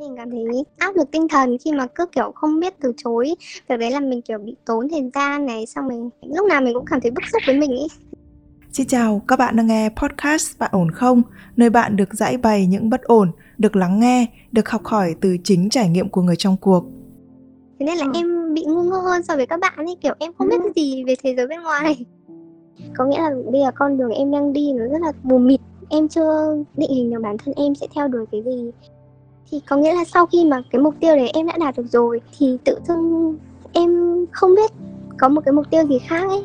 mình cảm thấy áp lực tinh thần khi mà cứ kiểu không biết từ chối việc đấy là mình kiểu bị tốn thời gian này xong mình lúc nào mình cũng cảm thấy bức xúc với mình ý Xin chào, các bạn đang nghe podcast Bạn ổn không? Nơi bạn được giải bày những bất ổn, được lắng nghe, được học hỏi từ chính trải nghiệm của người trong cuộc. Thế nên là ừ. em bị ngu ngơ hơn so với các bạn ấy, kiểu em không biết cái gì về thế giới bên ngoài. Có nghĩa là bây giờ con đường em đang đi nó rất là mù mịt, em chưa định hình được bản thân em sẽ theo đuổi cái gì. Thì có nghĩa là sau khi mà cái mục tiêu đấy em đã đạt được rồi, thì tự dưng em không biết có một cái mục tiêu gì khác ấy.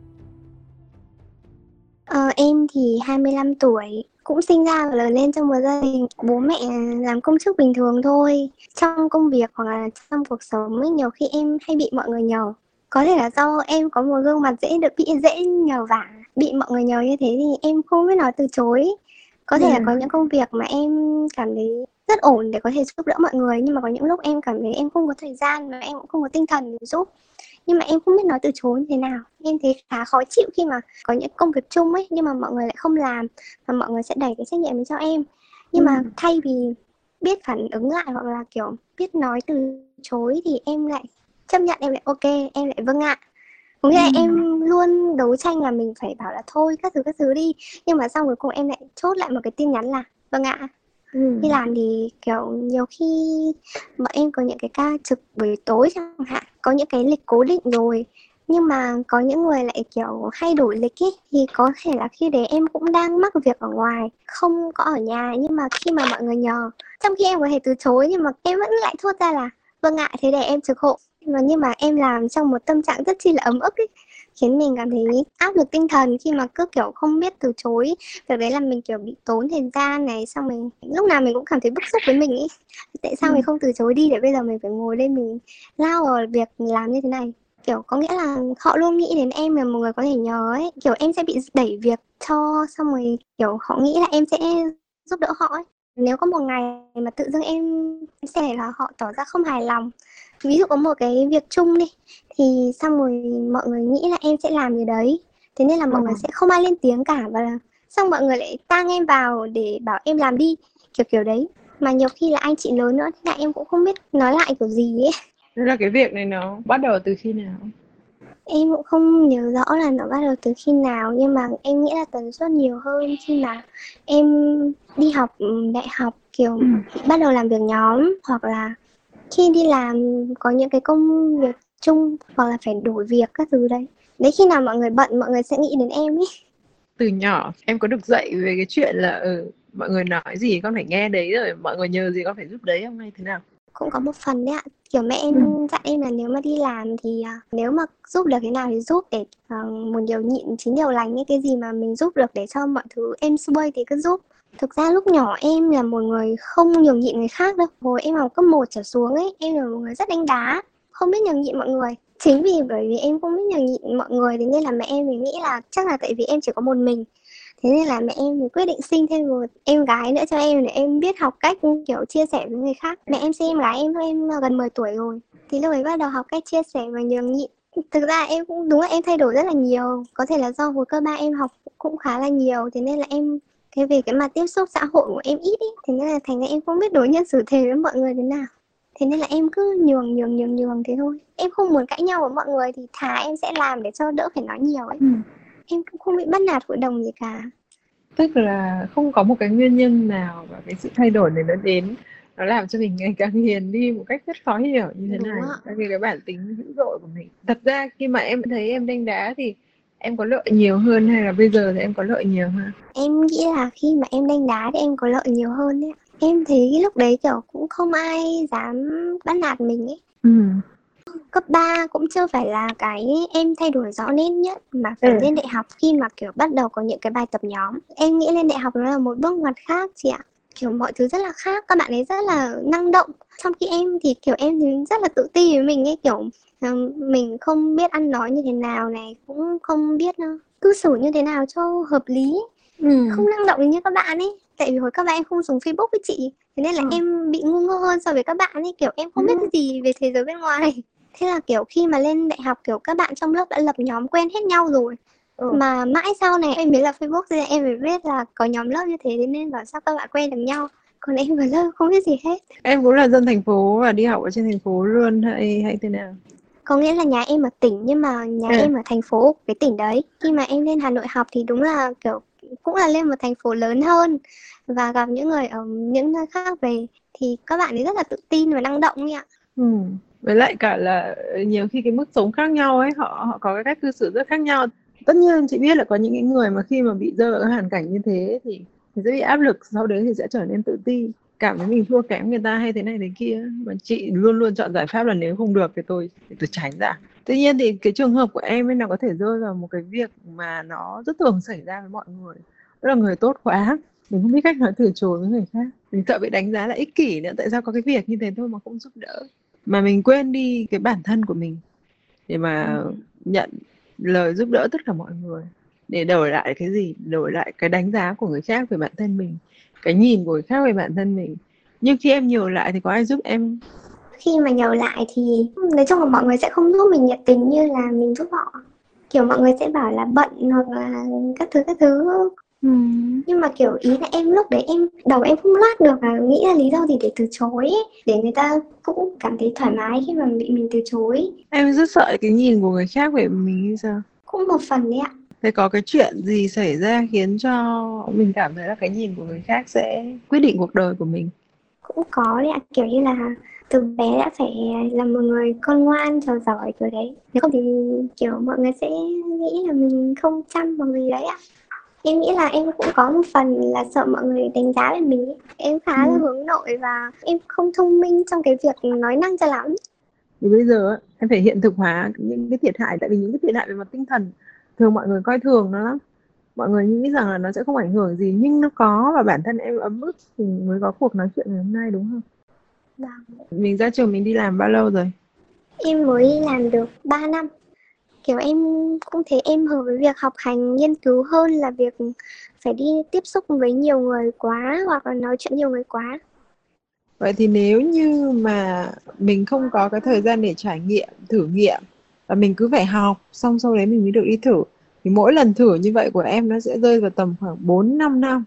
Ờ, em thì 25 tuổi, cũng sinh ra và lớn lên trong một gia đình bố mẹ làm công chức bình thường thôi. Trong công việc hoặc là trong cuộc sống ấy, nhiều khi em hay bị mọi người nhờ. Có thể là do em có một gương mặt dễ được bị dễ nhờ vả, bị mọi người nhờ như thế thì em không biết nói từ chối. Có thể ừ. là có những công việc mà em cảm thấy rất ổn để có thể giúp đỡ mọi người nhưng mà có những lúc em cảm thấy em không có thời gian và em cũng không có tinh thần để giúp nhưng mà em không biết nói từ chối như thế nào. Em thấy khá khó chịu khi mà có những công việc chung ấy nhưng mà mọi người lại không làm và mọi người sẽ đẩy cái trách nhiệm đến cho em. Nhưng ừ. mà thay vì biết phản ứng lại hoặc là kiểu biết nói từ chối thì em lại chấp nhận em lại ok em lại vâng ạ. Có nghĩa là ừ. em luôn đấu tranh là mình phải bảo là thôi các thứ các thứ đi. Nhưng mà xong cuối cùng em lại chốt lại một cái tin nhắn là vâng ạ ừ. đi làm thì kiểu nhiều khi bọn em có những cái ca trực buổi tối chẳng hạn có những cái lịch cố định rồi nhưng mà có những người lại kiểu hay đổi lịch ý thì có thể là khi đấy em cũng đang mắc việc ở ngoài không có ở nhà nhưng mà khi mà mọi người nhờ trong khi em có thể từ chối nhưng mà em vẫn lại thốt ra là vâng ạ thế để em trực hộ mà nhưng mà em làm trong một tâm trạng rất chi là ấm ức ấy khiến mình cảm thấy áp lực tinh thần khi mà cứ kiểu không biết từ chối. Việc đấy là mình kiểu bị tốn thời gian này xong mình lúc nào mình cũng cảm thấy bức xúc với mình ý tại sao ừ. mình không từ chối đi để bây giờ mình phải ngồi lên mình lao vào việc làm như thế này? Kiểu có nghĩa là họ luôn nghĩ đến em là một người có thể nhờ ấy. Kiểu em sẽ bị đẩy việc cho xong rồi kiểu họ nghĩ là em sẽ giúp đỡ họ ấy. Nếu có một ngày mà tự dưng em sẽ là họ tỏ ra không hài lòng ví dụ có một cái việc chung đi thì xong rồi mọi người nghĩ là em sẽ làm gì đấy thế nên là mọi ừ. người sẽ không ai lên tiếng cả và xong mọi người lại tang em vào để bảo em làm đi kiểu kiểu đấy mà nhiều khi là anh chị lớn nữa thế là em cũng không biết nói lại kiểu gì ấy Thế là cái việc này nó bắt đầu từ khi nào? Em cũng không nhớ rõ là nó bắt đầu từ khi nào nhưng mà em nghĩ là tần suất nhiều hơn khi mà em đi học ừ, đại học kiểu ừ. bắt đầu làm việc nhóm hoặc là khi đi làm có những cái công việc chung hoặc là phải đổi việc các thứ đấy. Đấy khi nào mọi người bận mọi người sẽ nghĩ đến em ấy. Từ nhỏ em có được dạy về cái chuyện là ừ, mọi người nói gì con phải nghe đấy rồi mọi người nhờ gì con phải giúp đấy không hay thế nào? Cũng có một phần đấy ạ. Kiểu mẹ em ừ. dặn em là nếu mà đi làm thì uh, nếu mà giúp được thế nào thì giúp để uh, một điều nhịn chín điều lành những cái gì mà mình giúp được để cho mọi thứ em xuôi thì cứ giúp Thực ra lúc nhỏ em là một người không nhường nhịn người khác đâu. Hồi em học cấp 1 trở xuống ấy, em là một người rất đánh đá, không biết nhường nhịn mọi người. Chính vì bởi vì em không biết nhường nhịn mọi người thế nên là mẹ em thì nghĩ là chắc là tại vì em chỉ có một mình. Thế nên là mẹ em thì quyết định sinh thêm một em gái nữa cho em để em biết học cách kiểu chia sẻ với người khác. Mẹ em sinh em gái em em gần 10 tuổi rồi. Thì lúc ấy bắt đầu học cách chia sẻ và nhường nhịn thực ra em cũng đúng là em thay đổi rất là nhiều có thể là do hồi cơ ba em học cũng khá là nhiều thế nên là em cái về cái mặt tiếp xúc xã hội của em ít ý thế nên là thành ra em không biết đối nhân xử thế với mọi người thế nào. Thế nên là em cứ nhường nhường nhường nhường thế thôi. Em không muốn cãi nhau với mọi người thì thà em sẽ làm để cho đỡ phải nói nhiều ấy. Ừ. em cũng không bị bắt nạt hội đồng gì cả. Tức là không có một cái nguyên nhân nào và cái sự thay đổi này nó đến nó làm cho mình ngày càng hiền đi một cách rất khó hiểu như thế Đúng này. tại vì cái bản tính dữ dội của mình. Thật ra khi mà em thấy em đánh đá thì em có lợi nhiều hơn hay là bây giờ thì em có lợi nhiều hơn? Em nghĩ là khi mà em đánh đá thì em có lợi nhiều hơn đấy em thấy lúc đấy kiểu cũng không ai dám bắt nạt mình ấy. Ừ. cấp 3 cũng chưa phải là cái em thay đổi rõ nét nhất mà phải ừ. lên đại học khi mà kiểu bắt đầu có những cái bài tập nhóm. Em nghĩ lên đại học nó là một bước ngoặt khác chị ạ kiểu mọi thứ rất là khác các bạn ấy rất là năng động trong khi em thì kiểu em thì rất là tự ti với mình ấy kiểu mình không biết ăn nói như thế nào này cũng không biết cư xử như thế nào cho hợp lý ừ. không năng động như các bạn ấy tại vì hồi các bạn em không dùng Facebook với chị thế nên là ừ. em bị ngu ngơ hơn so với các bạn ấy kiểu em không biết ừ. gì về thế giới bên ngoài thế là kiểu khi mà lên đại học kiểu các bạn trong lớp đã lập nhóm quen hết nhau rồi ừ. mà mãi sau này em biết là Facebook thì em mới biết là có nhóm lớp như thế nên bảo sao các bạn quen được nhau còn em vào lớp không biết gì hết em cũng là dân thành phố và đi học ở trên thành phố luôn hay hay thế nào có nghĩa là nhà em ở tỉnh nhưng mà nhà ừ. em ở thành phố cái tỉnh đấy khi mà em lên Hà Nội học thì đúng là kiểu cũng là lên một thành phố lớn hơn và gặp những người ở những nơi khác về thì các bạn ấy rất là tự tin và năng động ấy ạ. Ừ. Với lại cả là nhiều khi cái mức sống khác nhau ấy họ họ có cái cách cư xử rất khác nhau. Tất nhiên chị biết là có những người mà khi mà bị rơi vào hoàn cảnh như thế thì thì sẽ bị áp lực sau đấy thì sẽ trở nên tự ti. Cảm thấy mình thua kém người ta hay thế này thế kia. Mà chị luôn luôn chọn giải pháp là nếu không được thì tôi thì tôi tránh ra. Tuy nhiên thì cái trường hợp của em ấy nó có thể rơi vào một cái việc mà nó rất thường xảy ra với mọi người. Đó là người tốt quá. Mình không biết cách nói từ chối với người khác. Mình sợ bị đánh giá là ích kỷ nữa. Tại sao có cái việc như thế thôi mà không giúp đỡ? Mà mình quên đi cái bản thân của mình để mà ừ. nhận lời giúp đỡ tất cả mọi người. Để đổi lại cái gì? Đổi lại cái đánh giá của người khác về bản thân mình, cái nhìn của người khác về bản thân mình. Nhưng khi em nhờ lại thì có ai giúp em? Khi mà nhờ lại thì nói chung là mọi người sẽ không giúp mình nhiệt tình như là mình giúp họ. Kiểu mọi người sẽ bảo là bận hoặc là các thứ các thứ. Ừ. Nhưng mà kiểu ý là em lúc đấy em đầu em không loát được và nghĩ là lý do gì để từ chối ấy, để người ta cũng cảm thấy thoải mái khi mà bị mình từ chối. Em rất sợ cái nhìn của người khác về mình như sao? Cũng một phần đấy ạ. Thế có cái chuyện gì xảy ra khiến cho mình cảm thấy là cái nhìn của người khác sẽ quyết định cuộc đời của mình? Cũng có đấy ạ, kiểu như là từ bé đã phải là một người con ngoan trò giỏi kiểu đấy. Nếu không thì kiểu mọi người sẽ nghĩ là mình không chăm hoặc gì đấy ạ em nghĩ là em cũng có một phần là sợ mọi người đánh giá về mình em khá ừ. là hướng nội và em không thông minh trong cái việc nói năng cho lắm thì bây giờ em phải hiện thực hóa những cái thiệt hại tại vì những cái thiệt hại về mặt tinh thần thường mọi người coi thường nó lắm mọi người nghĩ rằng là nó sẽ không ảnh hưởng gì nhưng nó có và bản thân em ấm ức thì mới có cuộc nói chuyện ngày hôm nay đúng không? Vâng. Mình ra trường mình đi làm bao lâu rồi? Em mới làm được 3 năm kiểu em cũng thấy em hợp với việc học hành nghiên cứu hơn là việc phải đi tiếp xúc với nhiều người quá hoặc là nói chuyện nhiều người quá. Vậy thì nếu như mà mình không có cái thời gian để trải nghiệm thử nghiệm và mình cứ phải học xong sau đấy mình mới được đi thử thì mỗi lần thử như vậy của em nó sẽ rơi vào tầm khoảng 4 5 năm.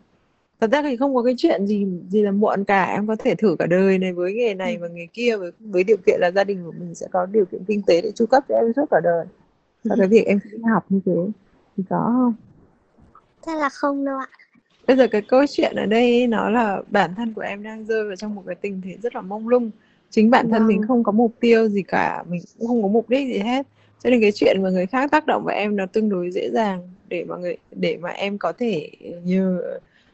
Thật ra thì không có cái chuyện gì gì là muộn cả, em có thể thử cả đời này với nghề này và nghề kia với với điều kiện là gia đình của mình sẽ có điều kiện kinh tế để chu cấp cho em suốt cả đời sau cái việc em đi học như thế thì có không chắc là không đâu ạ bây giờ cái câu chuyện ở đây nó là bản thân của em đang rơi vào trong một cái tình thế rất là mông lung chính bản thân vâng. mình không có mục tiêu gì cả mình cũng không có mục đích gì hết cho nên cái chuyện mà người khác tác động vào em nó tương đối dễ dàng để mà người để mà em có thể như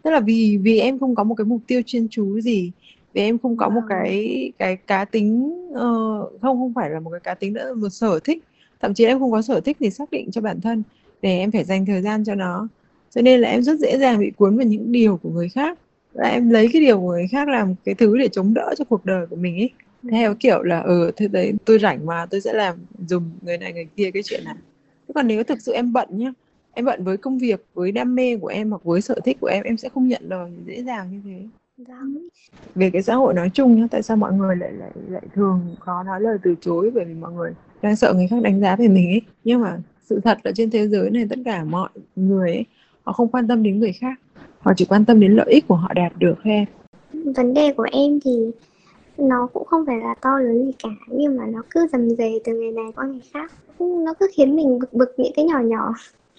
tức là vì vì em không có một cái mục tiêu chuyên chú gì vì em không có một vâng. cái cái cá tính uh, không không phải là một cái cá tính nữa một sở thích thậm chí em không có sở thích thì xác định cho bản thân để em phải dành thời gian cho nó. Cho nên là em rất dễ dàng bị cuốn vào những điều của người khác. Và em lấy cái điều của người khác làm cái thứ để chống đỡ cho cuộc đời của mình ấy. Theo kiểu là ừ thế đấy tôi rảnh mà tôi sẽ làm dùng người này người kia cái chuyện này. Thế còn nếu thực sự em bận nhá em bận với công việc với đam mê của em hoặc với sở thích của em em sẽ không nhận lời dễ dàng như thế. Vâng. về cái xã hội nói chung nhá tại sao mọi người lại lại lại thường có nói lời từ chối? Bởi vì mọi người đang sợ người khác đánh giá về mình ấy. Nhưng mà sự thật là trên thế giới này tất cả mọi người ấy họ không quan tâm đến người khác. Họ chỉ quan tâm đến lợi ích của họ đạt được thôi vấn đề của em thì nó cũng không phải là to lớn gì cả nhưng mà nó cứ dầm dề từ người này qua người khác. Nó cứ khiến mình bực bực những cái nhỏ nhỏ.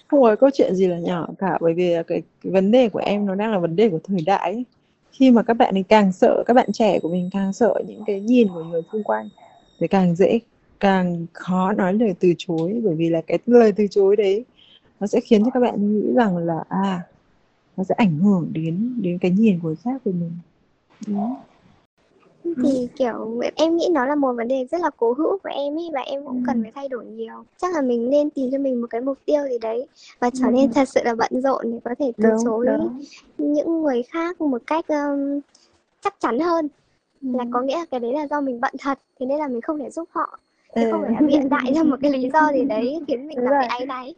Không có câu chuyện gì là nhỏ cả bởi vì cái, cái vấn đề của em nó đang là vấn đề của thời đại ấy. khi mà các bạn ấy càng sợ các bạn trẻ của mình càng sợ những cái nhìn của người xung quanh thì càng dễ càng khó nói lời từ chối bởi vì là cái lời từ chối đấy nó sẽ khiến cho các bạn nghĩ rằng là à nó sẽ ảnh hưởng đến đến cái nhìn của người khác về mình Đúng. thì kiểu em nghĩ nó là một vấn đề rất là cố hữu của em ấy và em cũng cần phải thay đổi nhiều chắc là mình nên tìm cho mình một cái mục tiêu gì đấy và trở nên thật sự là bận rộn để có thể từ đúng, chối đúng. những người khác một cách um, chắc chắn hơn ừ. là có nghĩa là cái đấy là do mình bận thật thế nên là mình không thể giúp họ chứ không phải là biện đại ra một cái lý do gì đấy khiến mình cảm thấy áy náy.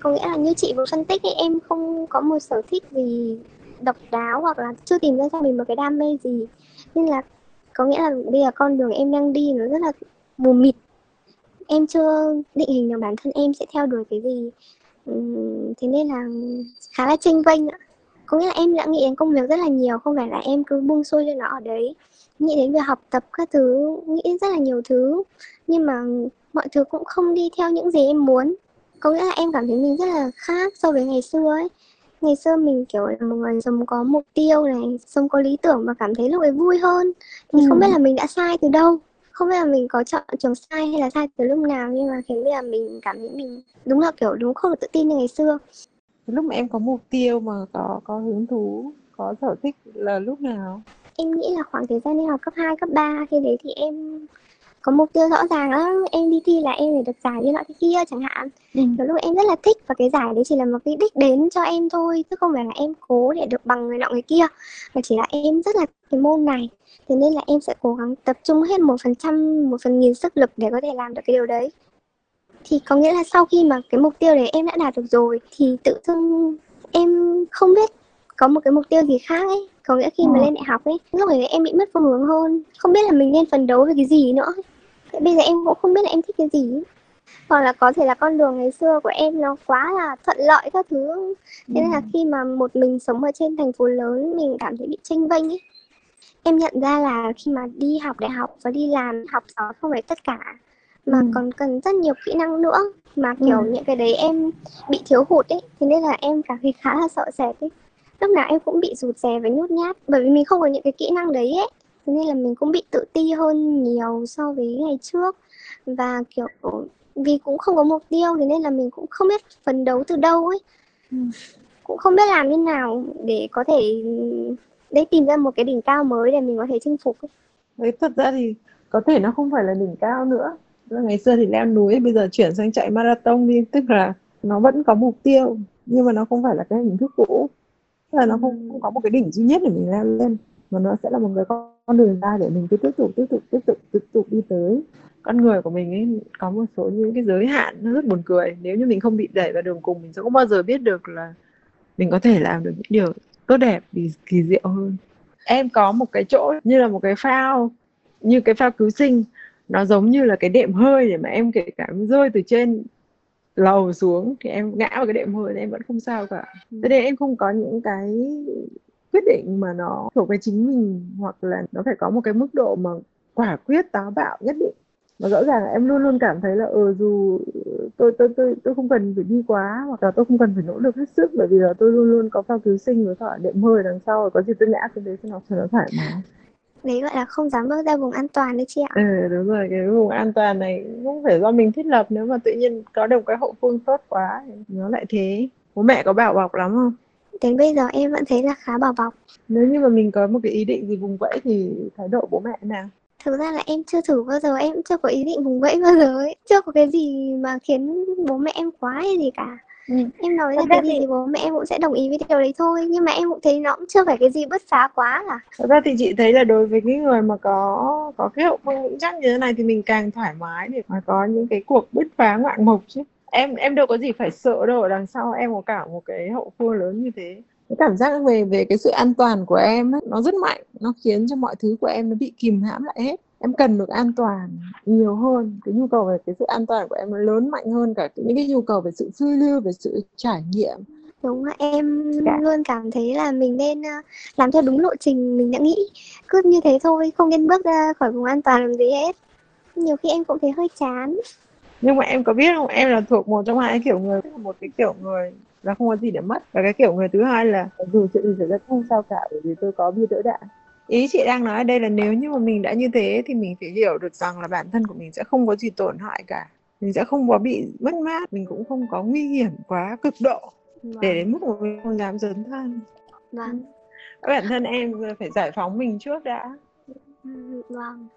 Có nghĩa là như chị vừa phân tích ấy, em không có một sở thích gì độc đáo hoặc là chưa tìm ra cho mình một cái đam mê gì. Nên là có nghĩa là bây giờ con đường em đang đi nó rất là mù mịt. Em chưa định hình được bản thân em sẽ theo đuổi cái gì. Thế nên là khá là tranh vênh ạ có nghĩa là em đã nghĩ đến công việc rất là nhiều không phải là em cứ buông xuôi cho nó ở đấy. Nghĩ đến việc học tập các thứ nghĩ rất là nhiều thứ. Nhưng mà mọi thứ cũng không đi theo những gì em muốn. Có nghĩa là em cảm thấy mình rất là khác so với ngày xưa ấy. Ngày xưa mình kiểu là một người sống có mục tiêu này sống có lý tưởng và cảm thấy lúc ấy vui hơn. Thì ừ. không biết là mình đã sai từ đâu. Không biết là mình có chọn trường sai hay là sai từ lúc nào nhưng mà khiến bây giờ mình cảm thấy mình đúng là kiểu đúng không được tự tin như ngày xưa lúc mà em có mục tiêu mà có có hứng thú có sở thích là lúc nào? Em nghĩ là khoảng thời gian đi học cấp 2, cấp 3 khi đấy thì em có mục tiêu rõ ràng lắm. Em đi thi là em phải được giải như nọ thế kia chẳng hạn. Ừ. lúc em rất là thích và cái giải đấy chỉ là một cái đích đến cho em thôi chứ không phải là em cố để được bằng người nọ người kia mà chỉ là em rất là cái môn này. Thế nên là em sẽ cố gắng tập trung hết một phần trăm một phần nghìn sức lực để có thể làm được cái điều đấy thì có nghĩa là sau khi mà cái mục tiêu đấy em đã đạt được rồi thì tự dưng em không biết có một cái mục tiêu gì khác ấy. Có nghĩa khi mà ờ. lên đại học ấy lúc đấy em bị mất phương hướng hơn. Không biết là mình nên phấn đấu về cái gì nữa. Bây giờ em cũng không biết là em thích cái gì. Hoặc là có thể là con đường ngày xưa của em nó quá là thuận lợi các thứ. Thế nên là ừ. khi mà một mình sống ở trên thành phố lớn mình cảm thấy bị tranh vênh ấy. Em nhận ra là khi mà đi học đại học và đi làm học đó không phải tất cả mà ừ. còn cần rất nhiều kỹ năng nữa mà kiểu ừ. những cái đấy em bị thiếu hụt ấy thế nên là em cảm thấy khá là sợ sệt ấy lúc nào em cũng bị rụt rè và nhút nhát bởi vì mình không có những cái kỹ năng đấy ấy thế nên là mình cũng bị tự ti hơn nhiều so với ngày trước và kiểu vì cũng không có mục tiêu thế nên là mình cũng không biết phấn đấu từ đâu ấy ừ. cũng không biết làm như nào để có thể để tìm ra một cái đỉnh cao mới để mình có thể chinh phục ấy. Đấy, thật ra thì có thể nó không phải là đỉnh cao nữa ngày xưa thì leo núi bây giờ chuyển sang chạy marathon đi. Tức là nó vẫn có mục tiêu nhưng mà nó không phải là cái hình thức cũ. Tức là nó không, không có một cái đỉnh duy nhất để mình leo lên mà nó sẽ là một cái con đường ra để mình cứ tiếp tục tiếp tục tiếp tục tiếp tục đi tới. Con người của mình ấy có một số những cái giới hạn nó rất buồn cười. Nếu như mình không bị đẩy vào đường cùng mình sẽ không bao giờ biết được là mình có thể làm được những điều tốt đẹp vì kỳ diệu hơn. Em có một cái chỗ như là một cái phao như cái phao cứu sinh nó giống như là cái đệm hơi để mà em kể cả rơi từ trên lầu xuống thì em ngã vào cái đệm hơi thì em vẫn không sao cả. Thế nên em không có những cái quyết định mà nó thuộc về chính mình hoặc là nó phải có một cái mức độ mà quả quyết táo bạo nhất định. Mà rõ ràng là em luôn luôn cảm thấy là ừ dù tôi tôi tôi tôi không cần phải đi quá hoặc là tôi không cần phải nỗ lực hết sức bởi vì là tôi luôn luôn có phao cứu sinh với cả đệm hơi đằng sau có gì tôi ngã xuống đấy cho nó cho nó thoải mái đấy gọi là không dám bước ra vùng an toàn đấy chị ạ. Ừ đúng rồi cái vùng an toàn này không phải do mình thiết lập nếu mà tự nhiên có được cái hậu phương tốt quá nó lại thế. Bố mẹ có bảo bọc lắm không? Đến bây giờ em vẫn thấy là khá bảo bọc. Nếu như mà mình có một cái ý định gì vùng vẫy thì thái độ bố mẹ nào? Thực ra là em chưa thử bao giờ em chưa có ý định vùng vẫy bao giờ ấy. Chưa có cái gì mà khiến bố mẹ em quá hay gì cả ừ. em nói ra cái gì thì bố? Mẹ em cũng sẽ đồng ý với điều đấy thôi nhưng mà em cũng thấy nó cũng chưa phải cái gì bứt phá quá cả. Thật ra thì chị thấy là đối với cái người mà có có cái hậu phương vững chắc như thế này thì mình càng thoải mái để mà có những cái cuộc bứt phá ngoạn mục chứ. Em em đâu có gì phải sợ đâu ở đằng sau em có cả một cái hậu phương lớn như thế. Cái cảm giác về về cái sự an toàn của em ấy, nó rất mạnh nó khiến cho mọi thứ của em nó bị kìm hãm lại hết em cần được an toàn nhiều hơn. Cái nhu cầu về cái sự an toàn của em lớn mạnh hơn cả những cái nhu cầu về sự phiêu lưu về sự trải nghiệm. Đúng em dạ. luôn cảm thấy là mình nên làm theo đúng lộ trình mình đã nghĩ. Cứ như thế thôi không nên bước ra khỏi vùng an toàn làm gì hết. Nhiều khi em cũng thấy hơi chán. Nhưng mà em có biết không? Em là thuộc một trong hai kiểu người một cái kiểu người là không có gì để mất và cái kiểu người thứ hai là dù chuyện gì xảy ra không sao cả bởi vì tôi có bia đỡ đạn ý chị đang nói ở đây là nếu như mà mình đã như thế thì mình phải hiểu được rằng là bản thân của mình sẽ không có gì tổn hại cả mình sẽ không có bị mất mát mình cũng không có nguy hiểm quá cực độ vâng. để đến mức mà mình không dám dấn thân vâng. bản thân em phải giải phóng mình trước đã vâng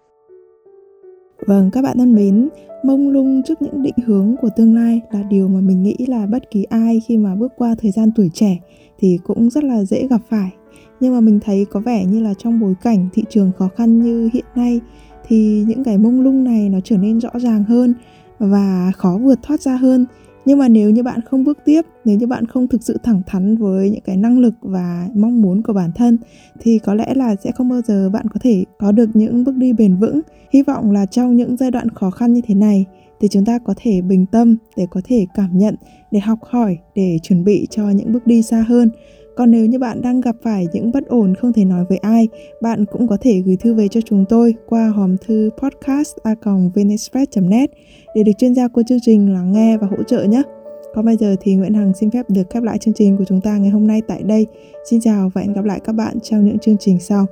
Vâng, các bạn thân mến, mông lung trước những định hướng của tương lai là điều mà mình nghĩ là bất kỳ ai khi mà bước qua thời gian tuổi trẻ thì cũng rất là dễ gặp phải. Nhưng mà mình thấy có vẻ như là trong bối cảnh thị trường khó khăn như hiện nay, thì những cái mông lung này nó trở nên rõ ràng hơn và khó vượt thoát ra hơn. Nhưng mà nếu như bạn không bước tiếp, nếu như bạn không thực sự thẳng thắn với những cái năng lực và mong muốn của bản thân, thì có lẽ là sẽ không bao giờ bạn có thể có được những bước đi bền vững. Hy vọng là trong những giai đoạn khó khăn như thế này, thì chúng ta có thể bình tâm để có thể cảm nhận, để học hỏi, để chuẩn bị cho những bước đi xa hơn còn nếu như bạn đang gặp phải những bất ổn không thể nói với ai, bạn cũng có thể gửi thư về cho chúng tôi qua hòm thư podcast net để được chuyên gia của chương trình lắng nghe và hỗ trợ nhé. Còn bây giờ thì Nguyễn Hằng xin phép được khép lại chương trình của chúng ta ngày hôm nay tại đây. Xin chào và hẹn gặp lại các bạn trong những chương trình sau.